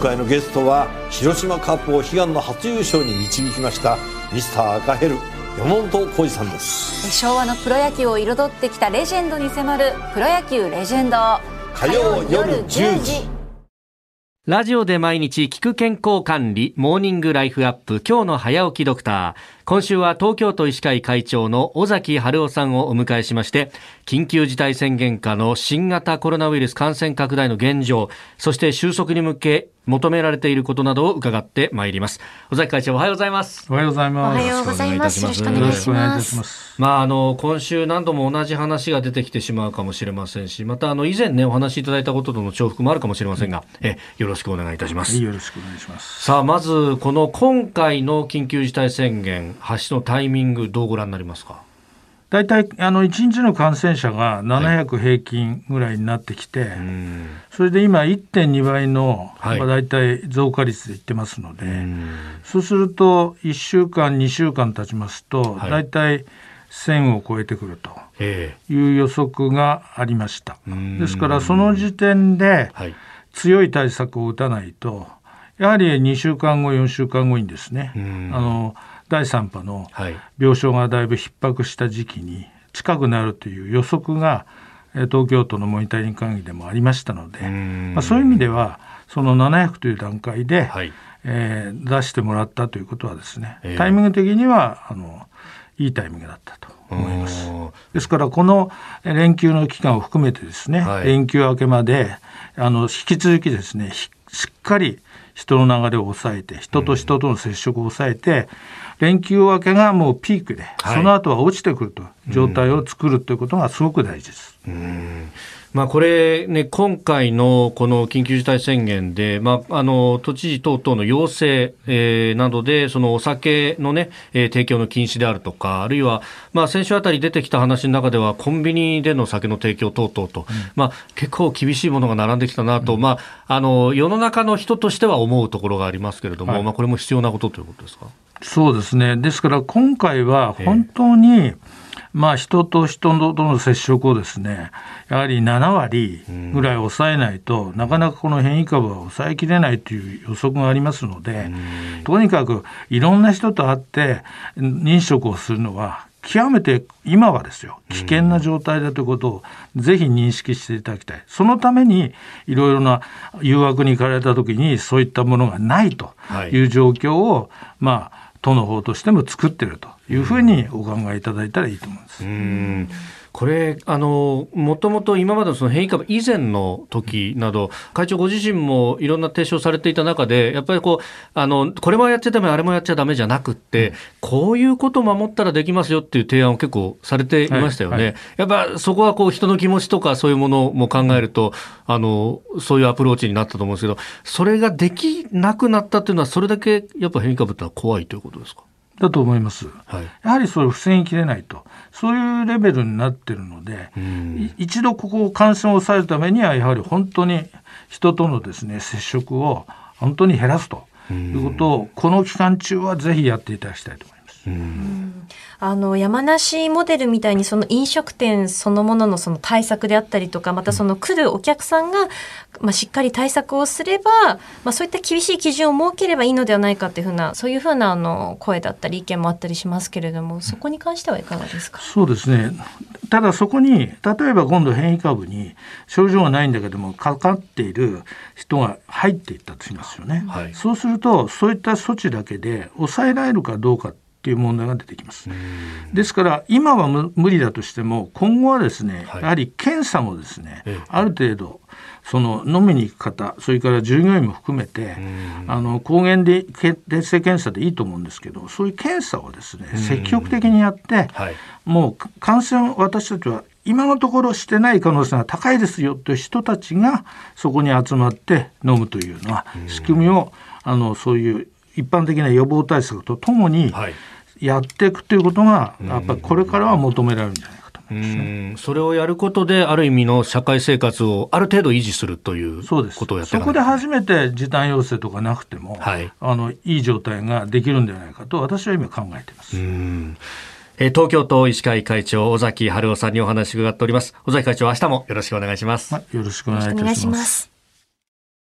回のゲストは広島カップを悲願の初優勝に導きましたミスター赤ヘル山本浩二さんです。昭和のプロ野球を彩ってきたレジェンドに迫る「プロ野球レジェンド」火曜夜10時。ラジオで毎日聞く健康管理モーニングライフアップ今日の早起きドクター。今週は東京都医師会会長の尾崎春夫さんをお迎えしまして緊急事態宣言下の新型コロナウイルス感染拡大の現状そして収束に向け求められていることなどを伺ってまいります。尾崎会長おはようございます。おはようございます。おはようございます。よろしくお願いします。まああの今週何度も同じ話が出てきてしまうかもしれませんしまたあの以前ねお話しいただいたこととの重複もあるかもしれませんが、えよろしくお願いいたします。よろしくお願いします。さあまずこの今回の緊急事態宣言発出のタイミングどうご覧になりますか？大体あの1日の感染者が700平均ぐらいになってきて、はい、それで今1.2倍の、はい。まあ、大体増加率でいってますので、そうすると1週間2週間経ちますと、はい、大体1000を超えてくるという予測がありました。ですからその時点で強い対策を打たないとやはり2週間後4週間後にですねあの第3波の病床がだいぶ逼迫した時期に近くなるという予測が東京都のモニタリング会議でもありましたので、まあ、そういう意味ではその700という段階で、はい、えー、出してもらったということはですね、タイミング的にはあのいいタイミングだったと思います。ですからこの連休の期間を含めてですね、はい、連休明けまであの引き続きですねしっかり人の流れを抑えて人と人との接触を抑えて、連休明けがもうピークで、はい、その後は落ちてくるという状態を作るということがすごく大事です。うんまあ、これ、ね、今回のこの緊急事態宣言で、まあ、あの都知事等々の要請、えー、などで、そのお酒の、ね、えー、提供の禁止であるとか、あるいは、まあ、先週あたり出てきた話の中では、コンビニでの酒の提供等々と、うん、まあ、結構厳しいものが並んできたなと、うん、まあ、あの世の中の人としては思うところがありますけれども、はい、まあ、これも必要なことということですか？そうですね。ですから今回は本当に、えーまあ、人と人との接触をですね、やはり7割ぐらい抑えないと、なかなかこの変異株は抑えきれないという予測がありますので、とにかくいろんな人と会って認識をするのは、極めて今はですよ危険な状態だということをぜひ認識していただきたい。そのためにいろいろな誘惑に行かれた時にそういったものがないという状況を、まあ都の方としても作ってるというふうにお考えいただいたらいいと思います。うんこれ、あの、もともと今までのその変異株以前の時など、会長ご自身もいろんな提唱されていた中で、やっぱりこう、あの、これもやっちゃダメ、あれもやっちゃダメじゃなくって、こういうことを守ったらできますよっていう提案を結構されていましたよね。はいはい、やっぱそこはこう人の気持ちとかそういうものも考えると、あの、そういうアプローチになったと思うんですけど、それができなくなったっていうのは、それだけやっぱ変異株ってのは怖いということですか？だと思います、はい、やはりそれを防ぎきれないと。そういうレベルになってるので、一度ここを感染を抑えるためにはやはり本当に人とのですね接触を本当に減らすということをこの期間中はぜひやっていただきたいと思います。あの山梨モデルみたいにその飲食店そのもののその対策であったりとかまたその来るお客さんが、まあ、しっかり対策をすれば、まあ、そういった厳しい基準を設ければいいのではないかっていうふうなそういうふうなあの声だったり意見もあったりしますけれどもそこに関してはいかがですか？そうですね。ただそこに例えば今度変異株に症状がないんだけどもかかっている人が入っていったとしますよね、はい、そうするとそういった措置だけで抑えられるかどうかっていう問題が出てきます。ですから今は無理だとしても今後はですね、はい、やはり検査もですね、ある程度その飲みに行く方それから従業員も含めてあの抗原で劣性検査でいいと思うんですけどそういう検査をですね積極的にやって、はい、もう感染私たちは今のところしてない可能性が高いですよという人たちがそこに集まって飲むというような仕組みをあのそういう一般的な予防対策とともにやっていくということが、やっぱりこれからは求められるんじゃないかと思いますね。それをやることで、ある意味の社会生活をある程度維持するということをやってそこで初めて時短要請とかなくても、はい、あのいい状態ができるんではないかと、私は今考えています。東京都医師会会長尾崎春夫さんにお話を伺っております。尾崎会長明日もよろしくお願いします、よろしくお願いいたします